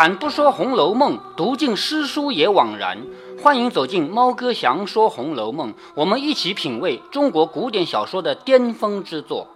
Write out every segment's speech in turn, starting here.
开坛不说《红楼梦》，读尽诗书也枉然。欢迎走进猫哥祥说《红楼梦》，我们一起品味中国古典小说的巅峰之作。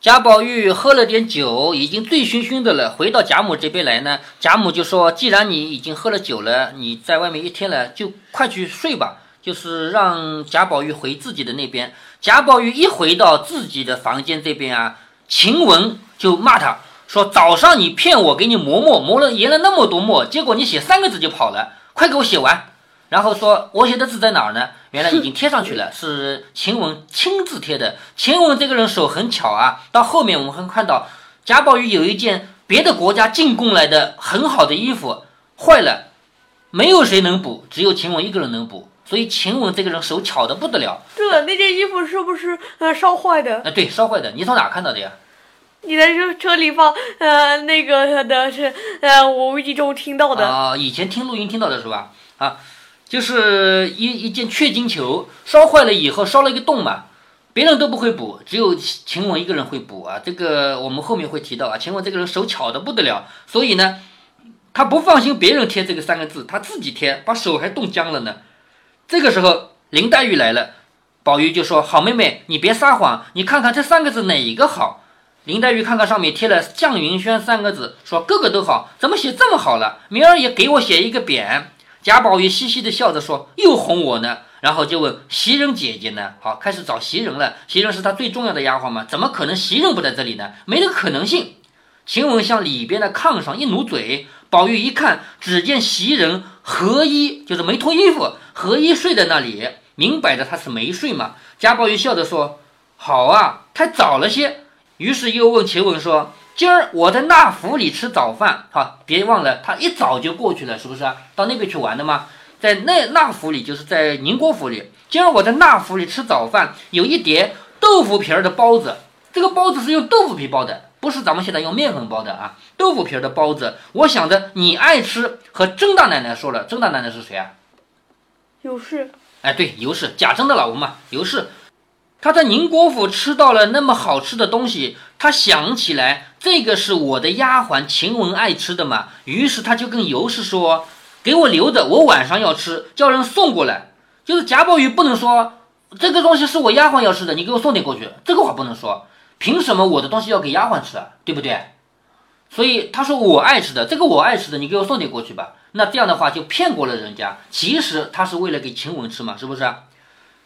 贾宝玉喝了点酒，已经醉醺醺的了。回到贾母这边来呢，贾母就说：“既然你已经喝了酒了，你在外面一天了，就快去睡吧。”就是让贾宝玉回自己的那边。贾宝玉一回到自己的房间这边啊，晴雯就骂他说：“早上你骗我给你磨墨，磨了研了那么多墨，结果你写三个字就跑了，快给我写完。”然后说：“我写的字在哪儿呢？原来已经贴上去了，是晴雯亲自贴的。晴雯这个人手很巧啊。到后面我们会看到，贾宝玉有一件别的国家进贡来的很好的衣服坏了，没有谁能补，只有晴雯一个人能补。所以晴雯这个人手巧的不得了。对了那件衣服是不是呃烧坏的？啊，对，烧坏的。你从哪看到的呀？你在车车里放呃那个的是呃我无意中听到的。啊，以前听录音听到的是吧？啊。就是一一件雀金球烧坏了以后烧了一个洞嘛，别人都不会补，只有晴雯一个人会补啊。这个我们后面会提到啊。晴雯这个人手巧的不得了，所以呢，他不放心别人贴这个三个字，他自己贴，把手还冻僵了呢。这个时候林黛玉来了，宝玉就说：“好妹妹，你别撒谎，你看看这三个字哪一个好？”林黛玉看看上面贴了“绛云轩”三个字，说：“个个都好，怎么写这么好了？明儿也给我写一个匾。”贾宝玉嘻嘻的笑着说：“又哄我呢。”然后就问袭人姐姐呢？好，开始找袭人了。袭人是他最重要的丫鬟吗？怎么可能袭人不在这里呢？没这个可能性。晴雯向里边的炕上一努嘴，宝玉一看，只见袭人合衣，就是没脱衣服，合衣睡在那里，明摆着他是没睡嘛。贾宝玉笑着说：“好啊，太早了些。”于是又问晴雯说。今儿我在那府里吃早饭，哈，别忘了他一早就过去了，是不是啊？到那边去玩的吗？在那那府里，就是在宁国府里。今儿我在那府里吃早饭，有一碟豆腐皮儿的包子，这个包子是用豆腐皮包的，不是咱们现在用面粉包的啊。豆腐皮儿的包子，我想着你爱吃，和甄大奶奶说了。甄大奶奶是谁啊？尤氏。哎，对，尤氏，贾珍的老婆嘛，尤氏。他在宁国府吃到了那么好吃的东西，他想起来这个是我的丫鬟晴雯爱吃的嘛，于是他就跟尤氏说：“给我留着，我晚上要吃，叫人送过来。”就是贾宝玉不能说这个东西是我丫鬟要吃的，你给我送点过去，这个话不能说。凭什么我的东西要给丫鬟吃啊？对不对？所以他说我爱吃的，这个我爱吃的，你给我送点过去吧。那这样的话就骗过了人家，其实他是为了给晴雯吃嘛，是不是？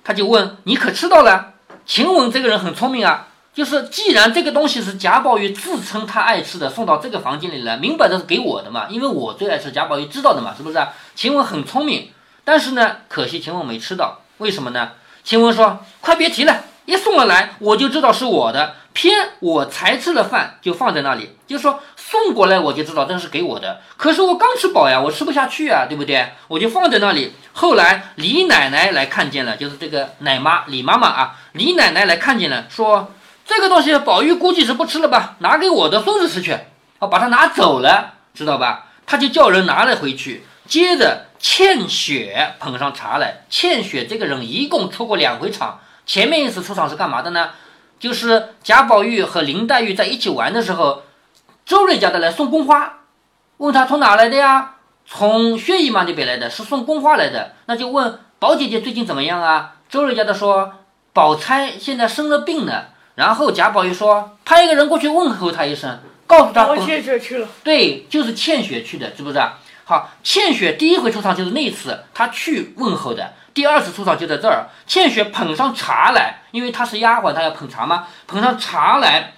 他就问你可吃到了？晴雯这个人很聪明啊，就是既然这个东西是贾宝玉自称他爱吃的，送到这个房间里来，明摆着是给我的嘛，因为我最爱吃，贾宝玉知道的嘛，是不是？晴雯很聪明，但是呢，可惜晴雯没吃到，为什么呢？晴雯说：“快别提了，一送了来，我就知道是我的，偏我才吃了饭就放在那里，就说送过来我就知道这是给我的，可是我刚吃饱呀，我吃不下去啊，对不对？我就放在那里。后来李奶奶来看见了，就是这个奶妈李妈妈啊。”李奶奶来看见了，说：“这个东西宝玉估计是不吃了吧，拿给我的孙子吃去。”哦，把他拿走了，知道吧？他就叫人拿了回去。接着，倩雪捧上茶来。倩雪这个人一共出过两回场，前面一次出场是干嘛的呢？就是贾宝玉和林黛玉在一起玩的时候，周瑞家的来送宫花，问他从哪来的呀？从薛姨妈那边来的，是送宫花来的。那就问宝姐姐最近怎么样啊？周瑞家的说。宝钗现在生了病呢，然后贾宝玉说派一个人过去问候她一声，告诉她。倩雪去了。对，就是倩雪去的，是不是？好，倩雪第一回出场就是那次，她去问候的。第二次出场就在这儿，倩雪捧上茶来，因为她是丫鬟，她要捧茶嘛？捧上茶来，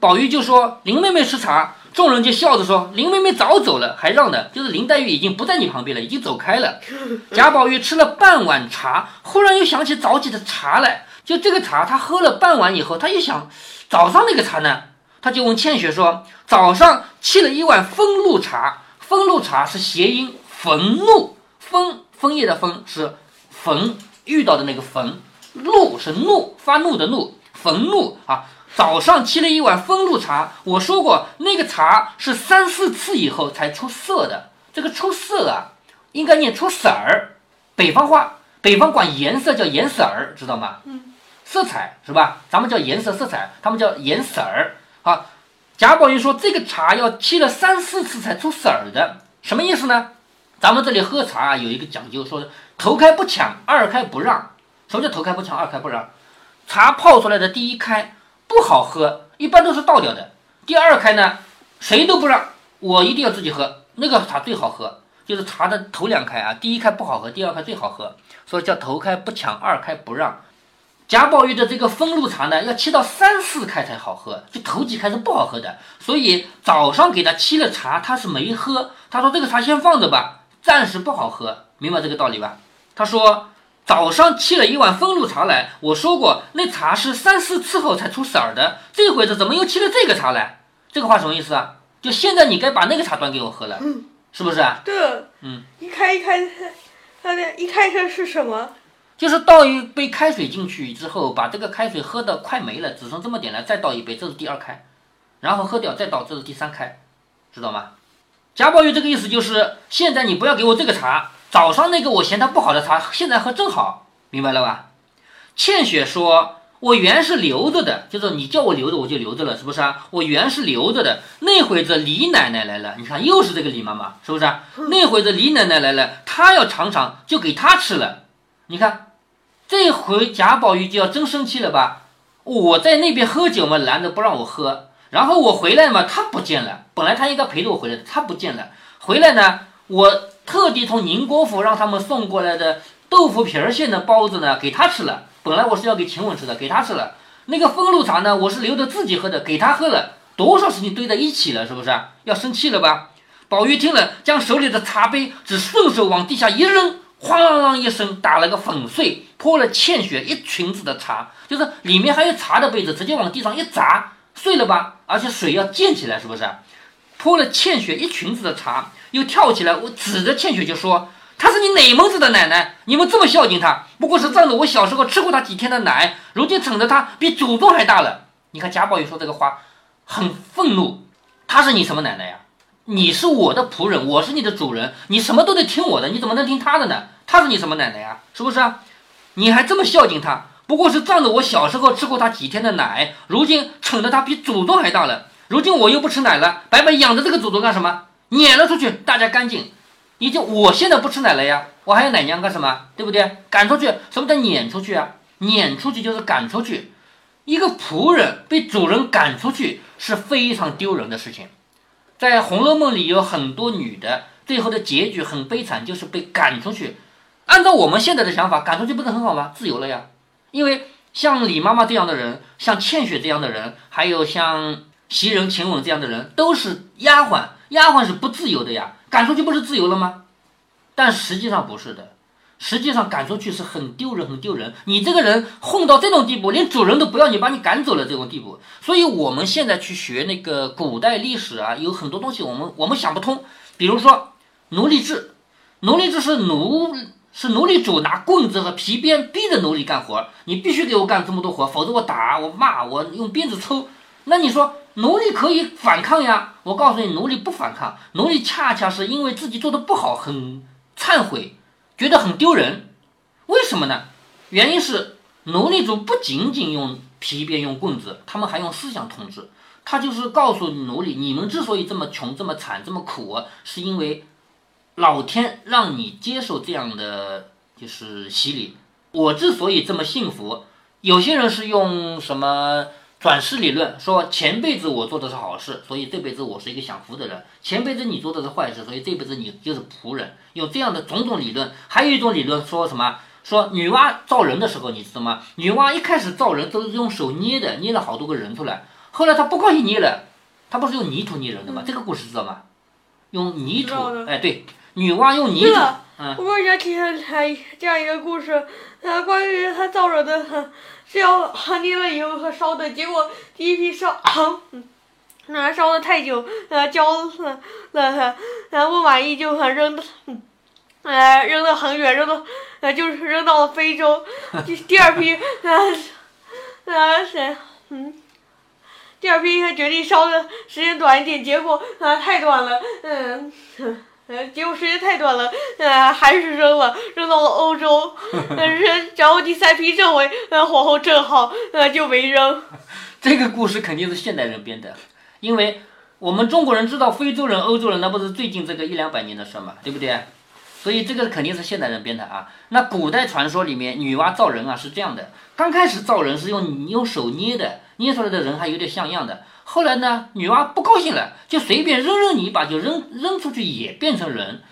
宝玉就说林妹妹吃茶。众人就笑着说：“林妹妹早走了，还让的，就是林黛玉已经不在你旁边了，已经走开了。”贾宝玉吃了半碗茶，忽然又想起早起的茶来。就这个茶，他喝了半碗以后，他又想，早上那个茶呢？他就问倩雪说：“早上沏了一碗风露茶，风露茶是谐音，焚怒，枫枫叶的枫是焚遇到的那个焚，怒是怒发怒的怒，焚怒啊。”早上沏了一碗风露茶，我说过那个茶是三四次以后才出色的。这个出色啊，应该念出色儿。北方话，北方管颜色叫颜色儿，知道吗？嗯，色彩是吧？咱们叫颜色色彩，他们叫颜色儿。好，贾宝玉说这个茶要沏了三四次才出色儿的，什么意思呢？咱们这里喝茶啊有一个讲究，说头开不抢，二开不让。什么叫头开不抢，二开不让？茶泡出来的第一开不好喝，一般都是倒掉的。第二开呢，谁都不让，我一定要自己喝，那个茶最好喝。就是茶的头两开啊，第一开不好喝，第二开最好喝，所以叫头开不抢，二开不让。贾宝玉的这个风露茶呢，要沏到三四开才好喝，就头几开是不好喝的。所以早上给他沏了茶，他是没喝。他说这个茶先放着吧，暂时不好喝，明白这个道理吧？他说早上沏了一碗风露茶来，我说过那茶是三四次后才出色儿的，这回子怎么又沏了这个茶来？这个话什么意思啊？就现在你该把那个茶端给我喝了。是不是啊？对，嗯，一开一开，他的一开开是什么？就是倒一杯开水进去之后，把这个开水喝的快没了，只剩这么点了，再倒一杯，这是第二开，然后喝掉再倒，这是第三开，知道吗？贾宝玉这个意思就是，现在你不要给我这个茶，早上那个我嫌它不好的茶，现在喝正好，明白了吧？倩雪说。我原是留着的，就是你叫我留着，我就留着了，是不是啊？我原是留着的。那会子李奶奶来了，你看又是这个李妈妈，是不是啊？那会子李奶奶来了，她要尝尝，就给她吃了。你看，这回贾宝玉就要真生气了吧？我在那边喝酒嘛，拦着不让我喝，然后我回来嘛，他不见了。本来他应该陪着我回来的，他不见了。回来呢，我特地从宁国府让他们送过来的豆腐皮儿馅的包子呢，给他吃了。本来我是要给晴雯吃的，给他吃了。那个风露茶呢，我是留着自己喝的，给他喝了。多少事情堆在一起了，是不是？要生气了吧？宝玉听了，将手里的茶杯只顺手往地下一扔，哐啷啷一声打了个粉碎，泼了倩雪一裙子的茶，就是里面还有茶的杯子，直接往地上一砸，碎了吧？而且水要溅起来，是不是？泼了倩雪一裙子的茶，又跳起来，我指着倩雪就说。她是你哪门子的奶奶？你们这么孝敬她，不过是仗着我小时候吃过她几天的奶，如今宠着她比祖宗还大了。你看贾宝玉说这个话，很愤怒。她是你什么奶奶呀？你是我的仆人，我是你的主人，你什么都得听我的，你怎么能听她的呢？她是你什么奶奶呀？是不是啊？你还这么孝敬她，不过是仗着我小时候吃过她几天的奶，如今宠着她比祖宗还大了。如今我又不吃奶了，白白养着这个祖宗干什么？撵了出去，大家干净。你就我现在不吃奶了呀，我还有奶娘干什么？对不对？赶出去，什么叫撵出去啊？撵出去就是赶出去。一个仆人被主人赶出去是非常丢人的事情。在《红楼梦》里有很多女的，最后的结局很悲惨，就是被赶出去。按照我们现在的想法，赶出去不是很好吗？自由了呀。因为像李妈妈这样的人，像倩雪这样的人，还有像袭人、晴雯这样的人，都是丫鬟，丫鬟是不自由的呀。赶出去不是自由了吗？但实际上不是的，实际上赶出去是很丢人，很丢人。你这个人混到这种地步，连主人都不要你，把你赶走了这种地步。所以我们现在去学那个古代历史啊，有很多东西我们我们想不通。比如说奴隶制，奴隶制是奴是奴隶主拿棍子和皮鞭逼着奴隶干活，你必须给我干这么多活，否则我打我骂我用鞭子抽。那你说？奴隶可以反抗呀！我告诉你，奴隶不反抗，奴隶恰恰是因为自己做的不好，很忏悔，觉得很丢人。为什么呢？原因是奴隶主不仅仅用皮鞭、用棍子，他们还用思想统治。他就是告诉奴隶，你们之所以这么穷、这么惨、这么苦，是因为老天让你接受这样的就是洗礼。我之所以这么幸福，有些人是用什么？转世理论说，前辈子我做的是好事，所以这辈子我是一个享福的人；前辈子你做的是坏事，所以这辈子你就是仆人。有这样的种种理论，还有一种理论说什么？说女娲造人的时候，你知道吗？女娲一开始造人都是用手捏的，捏了好多个人出来。后来她不高兴捏了，她不是用泥土捏人的吗？这个故事知道吗？用泥土，哎，对，女娲用泥土。嗯。我以前听来这样一个故事，啊，关于她造人的。是要捏了以后和烧的，结果第一批烧，那烧的太久，呃焦了，了，呃不满意就扔的，呃扔的很远，扔到，呃就是扔到了非洲。第 第二批，呃呃谁，嗯，第二批决定烧的时间短一点，结果啊太短了，嗯。呃，结果时间太短了，呃，还是扔了，扔到了欧洲，扔，然后第三批认为，呃，皇后正好，呃，就没扔。这个故事肯定是现代人编的，因为我们中国人知道非洲人、欧洲人，那不是最近这个一两百年的事嘛，对不对？所以这个肯定是现代人编的啊。那古代传说里面，女娲造人啊是这样的：刚开始造人是用用手捏的，捏出来的人还有点像样的。后来呢，女娲不高兴了，就随便扔扔泥巴，就扔扔出去也变成人。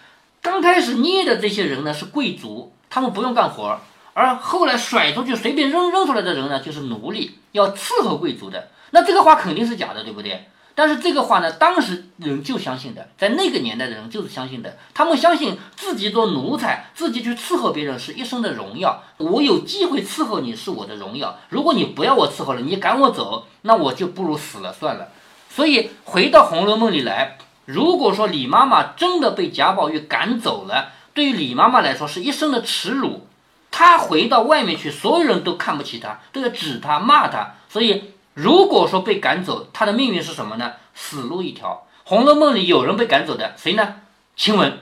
刚开始捏的这些人呢是贵族，他们不用干活；而后来甩出去随便扔扔出来的人呢就是奴隶，要伺候贵族的。那这个话肯定是假的，对不对？但是这个话呢，当时人就相信的，在那个年代的人就是相信的。他们相信自己做奴才，自己去伺候别人是一生的荣耀。我有机会伺候你是我的荣耀。如果你不要我伺候了，你赶我走，那我就不如死了算了。所以回到《红楼梦》里来，如果说李妈妈真的被贾宝玉赶走了，对于李妈妈来说是一生的耻辱。她回到外面去，所有人都看不起她，都要指她骂她，所以。如果说被赶走，他的命运是什么呢？死路一条。《红楼梦》里有人被赶走的，谁呢？晴雯。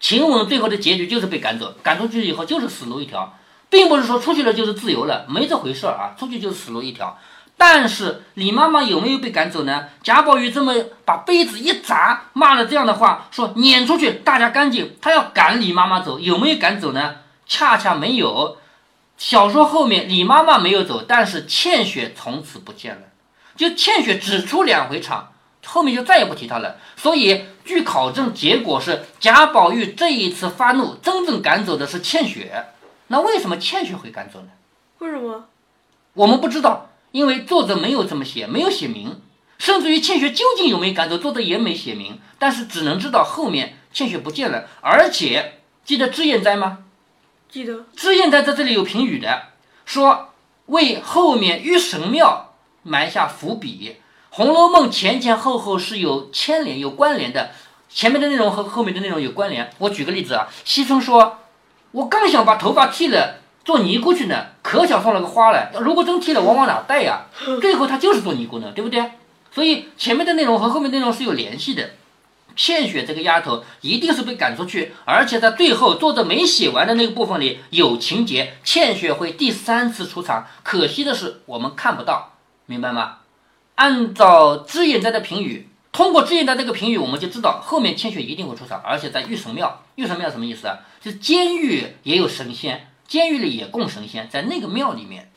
晴雯最后的结局就是被赶走，赶出去以后就是死路一条，并不是说出去了就是自由了，没这回事啊，出去就是死路一条。但是李妈妈有没有被赶走呢？贾宝玉这么把杯子一砸，骂了这样的话，说撵出去，大家干净。他要赶李妈妈走，有没有赶走呢？恰恰没有。小说后面，李妈妈没有走，但是倩雪从此不见了。就倩雪只出两回场，后面就再也不提她了。所以，据考证，结果是贾宝玉这一次发怒，真正赶走的是倩雪。那为什么倩雪会赶走呢？为什么？我们不知道，因为作者没有这么写，没有写明。甚至于倩雪究竟有没有赶走，作者也没写明。但是只能知道后面倩雪不见了，而且记得脂砚斋吗？记得，脂砚斋在这里有评语的，说为后面玉神庙埋下伏笔，《红楼梦》前前后后是有牵连、有关联的，前面的内容和后面的内容有关联。我举个例子啊，西村说，我刚想把头发剃了做尼姑去呢，可巧送了个花来，如果真剃了，我往哪带呀？最后他就是做尼姑呢，对不对？所以前面的内容和后面内容是有联系的。倩雪这个丫头一定是被赶出去，而且在最后作者没写完的那个部分里有情节，倩雪会第三次出场。可惜的是我们看不到，明白吗？按照脂砚斋的评语，通过脂砚斋这个评语，我们就知道后面倩雪一定会出场，而且在御神庙。御神庙什么意思啊？就是监狱也有神仙，监狱里也供神仙，在那个庙里面。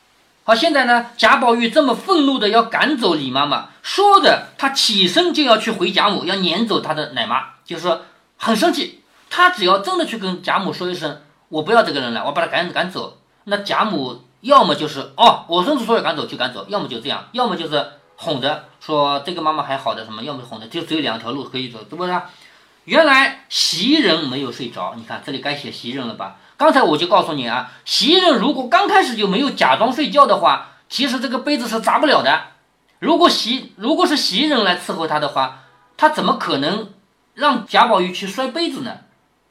好，现在呢，贾宝玉这么愤怒的要赶走李妈妈，说着他起身就要去回贾母，要撵走他的奶妈，就是说很生气。他只要真的去跟贾母说一声，我不要这个人了，我把他赶赶走，那贾母要么就是哦，我孙子说要赶走就赶走，要么就这样，要么就是哄着说这个妈妈还好的什么，要么哄着，就只有两条路可以走，是不是？原来袭人没有睡着，你看这里该写袭人了吧？刚才我就告诉你啊，袭人如果刚开始就没有假装睡觉的话，其实这个杯子是砸不了的。如果袭如果是袭人来伺候他的话，他怎么可能让贾宝玉去摔杯子呢？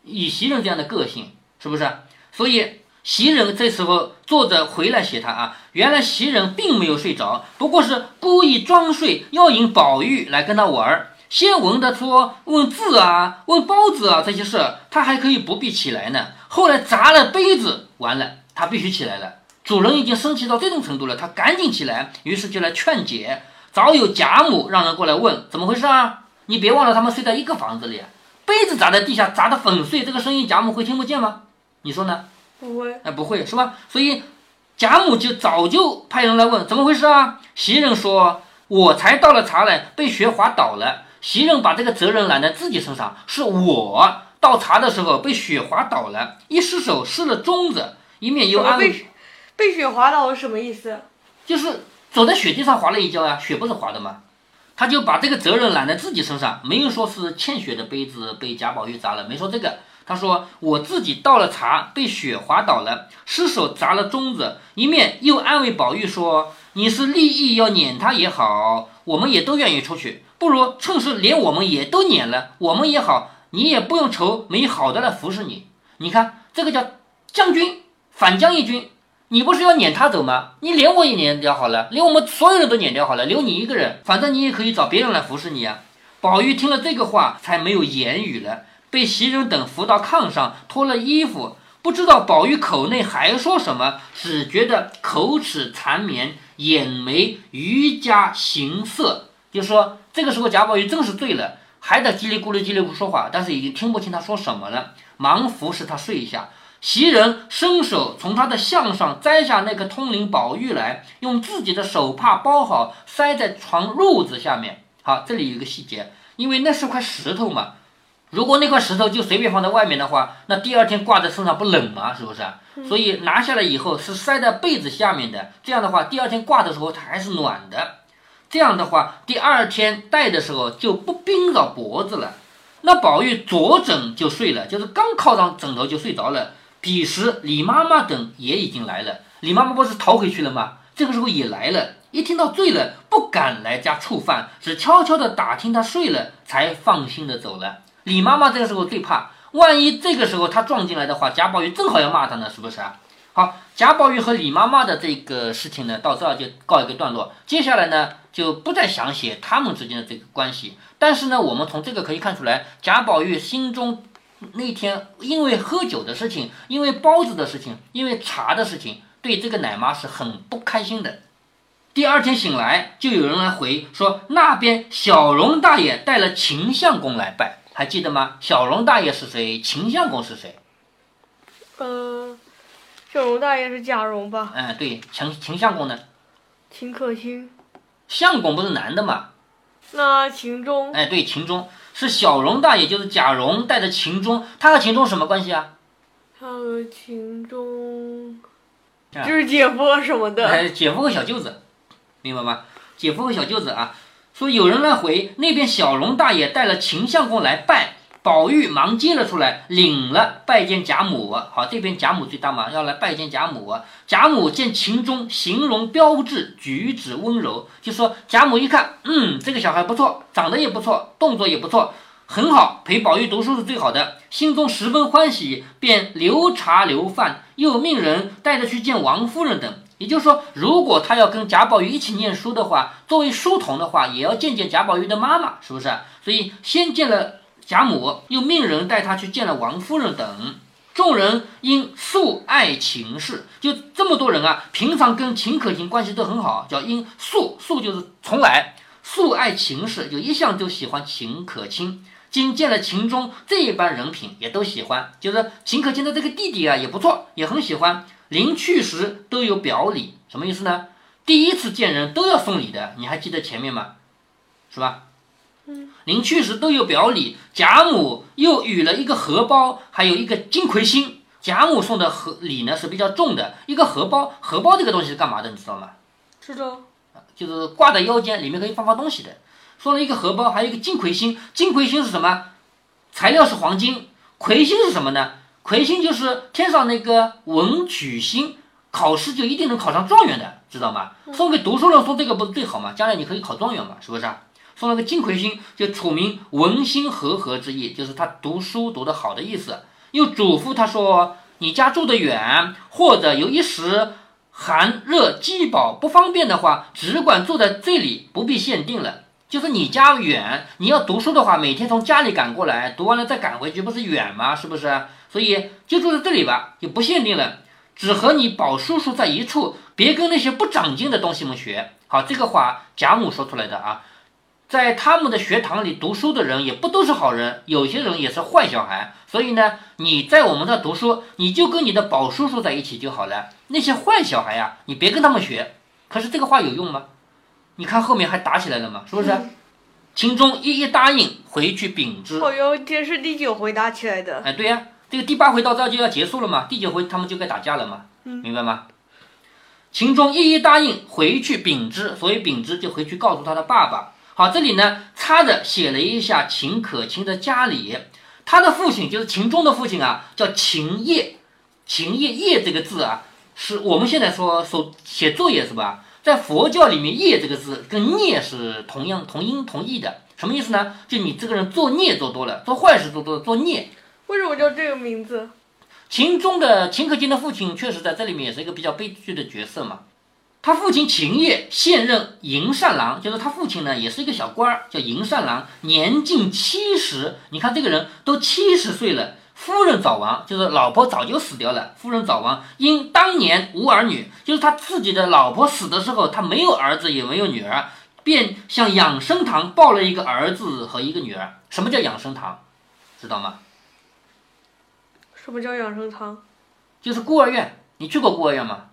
以袭人这样的个性，是不是？所以袭人这时候作者回来写他啊，原来袭人并没有睡着，不过是故意装睡，要引宝玉来跟他玩儿。先闻得出问字啊，问包子啊这些事，他还可以不必起来呢。后来砸了杯子，完了，他必须起来了。主人已经生气到这种程度了，他赶紧起来，于是就来劝解。早有贾母让人过来问怎么回事啊？你别忘了他们睡在一个房子里，杯子砸在地下，砸得粉碎，这个声音贾母会听不见吗？你说呢？不会，哎，不会是吧？所以贾母就早就派人来问怎么回事啊？袭人说：“我才倒了茶来，被雪滑倒了。”袭人把这个责任揽在自己身上，是我。倒茶的时候被雪滑倒了，一失手失了盅子，一面又安慰被雪滑倒是什么意思？就是走在雪地上滑了一跤呀，雪不是滑的吗？他就把这个责任揽在自己身上，没有说是欠雪的杯子被贾宝玉砸了，没说这个。他说我自己倒了茶被雪滑倒了，失手砸了盅子，一面又安慰宝玉说：“你是立意要撵他也好，我们也都愿意出去，不如趁势连我们也都撵了，我们也好。”你也不用愁没好的来服侍你。你看这个叫将军反将一军，你不是要撵他走吗？你连我也撵掉好了，连我们所有人都撵掉好了，留你一个人，反正你也可以找别人来服侍你啊。宝玉听了这个话，才没有言语了，被袭人等扶到炕上，脱了衣服，不知道宝玉口内还说什么，只觉得口齿缠绵，眼眉瑜伽形色。就是说这个时候贾宝玉正是醉了，还在叽里咕噜叽里咕噜说话，但是已经听不清他说什么了，忙服侍他睡一下。袭人伸手从他的项上摘下那个通灵宝玉来，用自己的手帕包好，塞在床褥子下面。好，这里有一个细节，因为那是块石头嘛，如果那块石头就随便放在外面的话，那第二天挂在身上不冷吗？是不是？所以拿下来以后是塞在被子下面的，这样的话第二天挂的时候它还是暖的。这样的话第二天戴的时候就不冰着脖子了。那宝玉左枕就睡了，就是刚靠上枕头就睡着了。彼时，李妈妈等也已经来了。李妈妈不是逃回去了吗？这个时候也来了，一听到醉了，不敢来家触犯，只悄悄地打听他睡了，才放心的走了。李妈妈这个时候最怕，万一这个时候他撞进来的话，贾宝玉正好要骂他呢，是不是啊？好，贾宝玉和李妈妈的这个事情呢，到这儿就告一个段落。接下来呢，就不再详写他们之间的这个关系。但是呢，我们从这个可以看出来，贾宝玉心中。那天因为喝酒的事情，因为包子的事情，因为茶的事情，对这个奶妈是很不开心的。第二天醒来，就有人来回说，那边小荣大爷带了秦相公来拜，还记得吗？小荣大爷是谁？秦相公是谁？呃，小荣大爷是贾蓉吧？嗯，对，秦秦相公呢？秦可卿。相公不是男的吗？那秦钟？哎，对，秦钟。是小荣大爷，就是贾蓉带着秦钟，他和秦钟什么关系啊？他和秦钟就是姐夫什么的。哎，姐夫和小舅子，明白吗？姐夫和小舅子啊，说有人来回，那边小荣大爷带了秦相公来拜，宝玉忙接了出来，领了拜见贾母。好，这边贾母最大嘛，要来拜见贾母。贾母见秦钟形容标致，举止温柔，就说贾母一看，嗯，这个小孩不错，长得也不错，动作也不错，很好，陪宝玉读书是最好的，心中十分欢喜，便留茶留饭，又命人带着去见王夫人等。也就是说，如果他要跟贾宝玉一起念书的话，作为书童的话，也要见见贾宝玉的妈妈，是不是？所以先见了贾母，又命人带他去见了王夫人等。众人因素爱秦氏，就这么多人啊，平常跟秦可卿关系都很好，叫因素素就是从来素爱秦氏，就一向都喜欢秦可卿。今见了秦钟这一般人品，也都喜欢，就是秦可卿的这个弟弟啊，也不错，也很喜欢。临去时都有表礼，什么意思呢？第一次见人都要送礼的，你还记得前面吗？是吧？临去时都有表礼，贾母又与了一个荷包，还有一个金魁星。贾母送的荷礼呢是比较重的，一个荷包，荷包这个东西是干嘛的？你知道吗？知道，就是挂在腰间，里面可以放放东西的。说了一个荷包，还有一个金魁星。金魁星是什么？材料是黄金。魁星是什么呢？魁星就是天上那个文曲星，考试就一定能考上状元的，知道吗？送给读书人送这个不是最好吗？将来你可以考状元嘛，是不是？送了个金魁星，就楚名文心和合之意，就是他读书读得好的意思。又嘱咐他说：“你家住得远，或者有一时寒热饥饱不方便的话，只管住在这里，不必限定了。就是你家远，你要读书的话，每天从家里赶过来，读完了再赶回去，不是远吗？是不是？所以就住在这里吧，就不限定了，只和你宝叔叔在一处，别跟那些不长进的东西们学。好，这个话贾母说出来的啊。”在他们的学堂里读书的人也不都是好人，有些人也是坏小孩。所以呢，你在我们这读书，你就跟你的宝叔叔在一起就好了。那些坏小孩呀，你别跟他们学。可是这个话有用吗？你看后面还打起来了嘛？是不是？秦钟一一答应回去禀知。哦哟，这是第九回打起来的。哎，对呀，这个第八回到这就要结束了嘛，第九回他们就该打架了嘛，明白吗？秦钟一一答应回去禀知，所以禀之就回去告诉他的爸爸。好，这里呢插着写了一下秦可卿的家里，他的父亲就是秦钟的父亲啊，叫秦业。秦业业这个字啊，是我们现在说手写作业是吧？在佛教里面，业这个字跟孽是同样同音同义的。什么意思呢？就你这个人做孽做多了，做坏事做多了，做孽。为什么叫这个名字？秦钟的秦可卿的父亲确实在这里面也是一个比较悲剧的角色嘛。他父亲秦业现任营善郎，就是他父亲呢，也是一个小官儿，叫营善郎，年近七十。你看这个人都七十岁了，夫人早亡，就是老婆早就死掉了。夫人早亡，因当年无儿女，就是他自己的老婆死的时候，他没有儿子，也没有女儿。便向养生堂抱了一个儿子和一个女儿。什么叫养生堂？知道吗？什么叫养生堂？就是孤儿院。你去过孤儿院吗？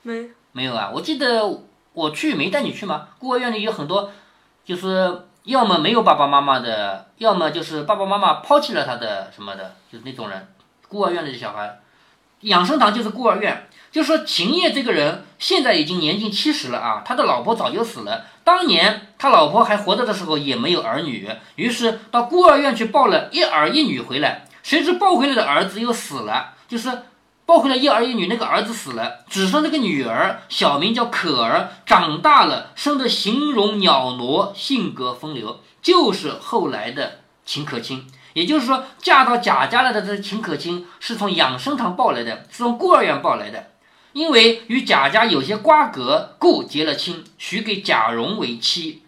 没。没有啊，我记得我去没带你去吗？孤儿院里有很多，就是要么没有爸爸妈妈的，要么就是爸爸妈妈抛弃了他的什么的，就是那种人。孤儿院里的小孩，养生堂就是孤儿院。就说秦业这个人现在已经年近七十了啊，他的老婆早就死了。当年他老婆还活着的时候也没有儿女，于是到孤儿院去抱了一儿一女回来。谁知抱回来的儿子又死了，就是抱回来一儿一女，那个儿子死了，只剩那个女儿，小名叫可儿，长大了，生的形容袅娜，性格风流，就是后来的秦可卿。也就是说，嫁到贾家来的这秦可卿是从养生堂抱来的，是从孤儿院抱来的。因为与贾家有些瓜葛，故结了亲，许给贾蓉为妻。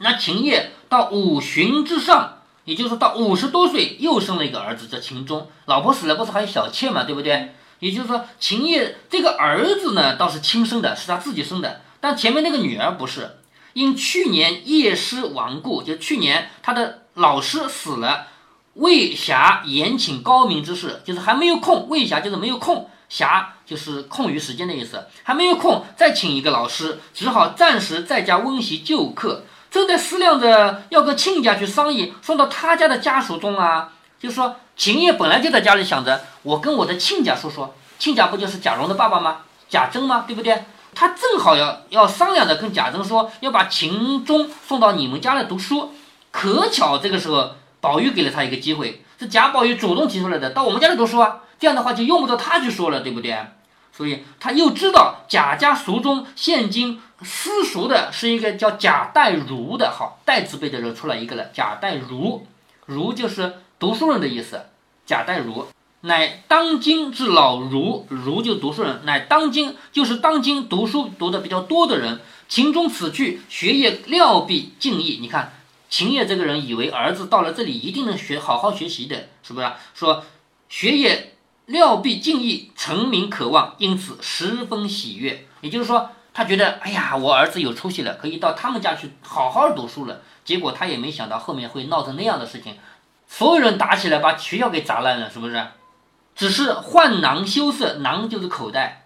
那秦业到五旬之上，也就是到五十多岁，又生了一个儿子，叫秦钟。老婆死了，不是还有小妾嘛，对不对？也就是说，秦业这个儿子呢，倒是亲生的，是他自己生的，但前面那个女儿不是。因去年夜师亡故，就去年他的老师死了。魏霞延请高明之事，就是还没有空。魏霞就是没有空，霞就是空余时间的意思，还没有空再请一个老师，只好暂时在家温习旧课。正在思量着要跟亲家去商议，送到他家的家属中啊。就说秦业本来就在家里想着，我跟我的亲家说说，亲家不就是贾蓉的爸爸吗？贾珍吗？对不对？他正好要要商量着跟贾珍说，要把秦钟送到你们家来读书。可巧这个时候。宝玉给了他一个机会，是贾宝玉主动提出来的，到我们家来读书啊。这样的话就用不着他去说了，对不对？所以他又知道贾家族中现今私塾的是一个叫贾代儒的，好代字辈的人出来一个了。贾代儒，儒就是读书人的意思。贾代儒乃当今之老儒，儒就读书人，乃当今就是当今读书读的比较多的人。秦钟此去，学业料必尽益。你看。秦业这个人以为儿子到了这里一定能学好好学习的，是不是？说学业料必尽益，成名可望，因此十分喜悦。也就是说，他觉得，哎呀，我儿子有出息了，可以到他们家去好好读书了。结果他也没想到后面会闹成那样的事情，所有人打起来把学校给砸烂了，是不是？只是换囊羞涩，囊就是口袋。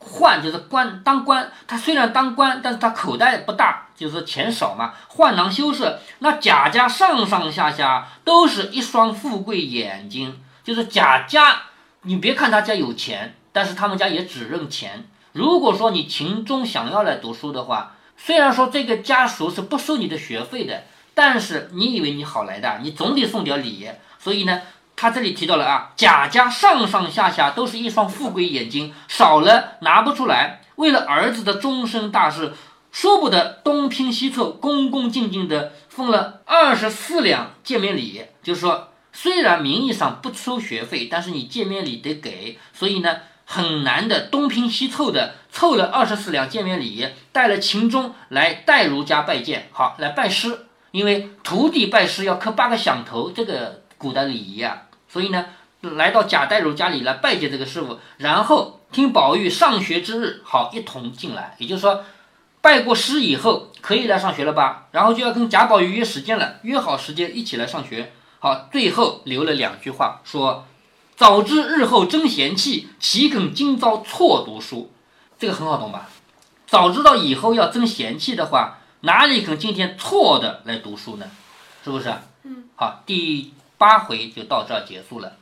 宦就是官，当官，他虽然当官，但是他口袋不大，就是钱少嘛。宦囊羞涩，那贾家上上下下都是一双富贵眼睛，就是贾家，你别看他家有钱，但是他们家也只认钱。如果说你秦钟想要来读书的话，虽然说这个家属是不收你的学费的，但是你以为你好来的，你总得送点礼，所以呢。他这里提到了啊，贾家上上下下都是一双富贵眼睛，少了拿不出来。为了儿子的终身大事，说不得东拼西凑，恭恭敬敬的奉了二十四两见面礼。就是说，虽然名义上不收学费，但是你见面礼得给。所以呢，很难的东拼西凑的凑了二十四两见面礼，带了秦钟来代儒家拜见，好来拜师。因为徒弟拜师要磕八个响头，这个古代礼仪啊。所以呢，来到贾代儒家里来拜见这个师傅，然后听宝玉上学之日，好一同进来。也就是说，拜过师以后可以来上学了吧？然后就要跟贾宝玉约时间了，约好时间一起来上学。好，最后留了两句话，说：“早知日后真嫌弃，岂肯今朝错读书？”这个很好懂吧？早知道以后要真嫌弃的话，哪里肯今天错的来读书呢？是不是？嗯。好，第。八回就到这儿结束了。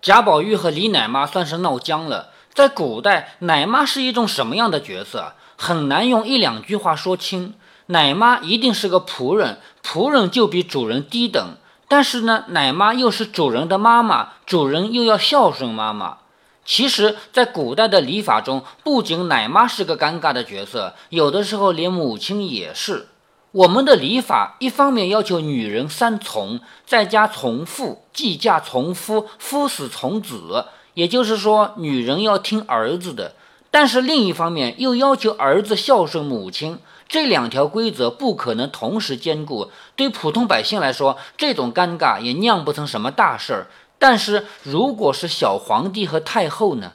贾宝玉和李奶妈算是闹僵了。在古代，奶妈是一种什么样的角色？很难用一两句话说清。奶妈一定是个仆人，仆人就比主人低等。但是呢，奶妈又是主人的妈妈，主人又要孝顺妈妈。其实，在古代的礼法中，不仅奶妈是个尴尬的角色，有的时候连母亲也是。我们的礼法一方面要求女人三从，在家从父，继嫁从夫，夫死从子，也就是说，女人要听儿子的；但是另一方面又要求儿子孝顺母亲。这两条规则不可能同时兼顾。对普通百姓来说，这种尴尬也酿不成什么大事儿。但是如果是小皇帝和太后呢？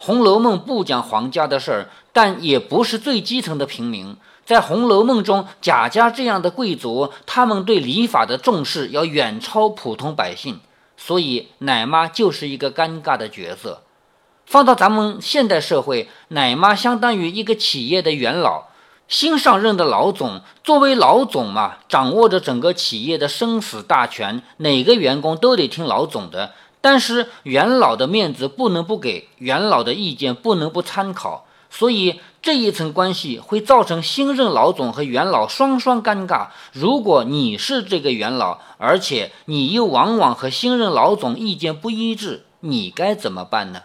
《红楼梦》不讲皇家的事儿，但也不是最基层的平民。在《红楼梦》中，贾家这样的贵族，他们对礼法的重视要远超普通百姓，所以奶妈就是一个尴尬的角色。放到咱们现代社会，奶妈相当于一个企业的元老，新上任的老总，作为老总嘛，掌握着整个企业的生死大权，哪个员工都得听老总的。但是元老的面子不能不给，元老的意见不能不参考，所以这一层关系会造成新任老总和元老双双尴尬。如果你是这个元老，而且你又往往和新任老总意见不一致，你该怎么办呢？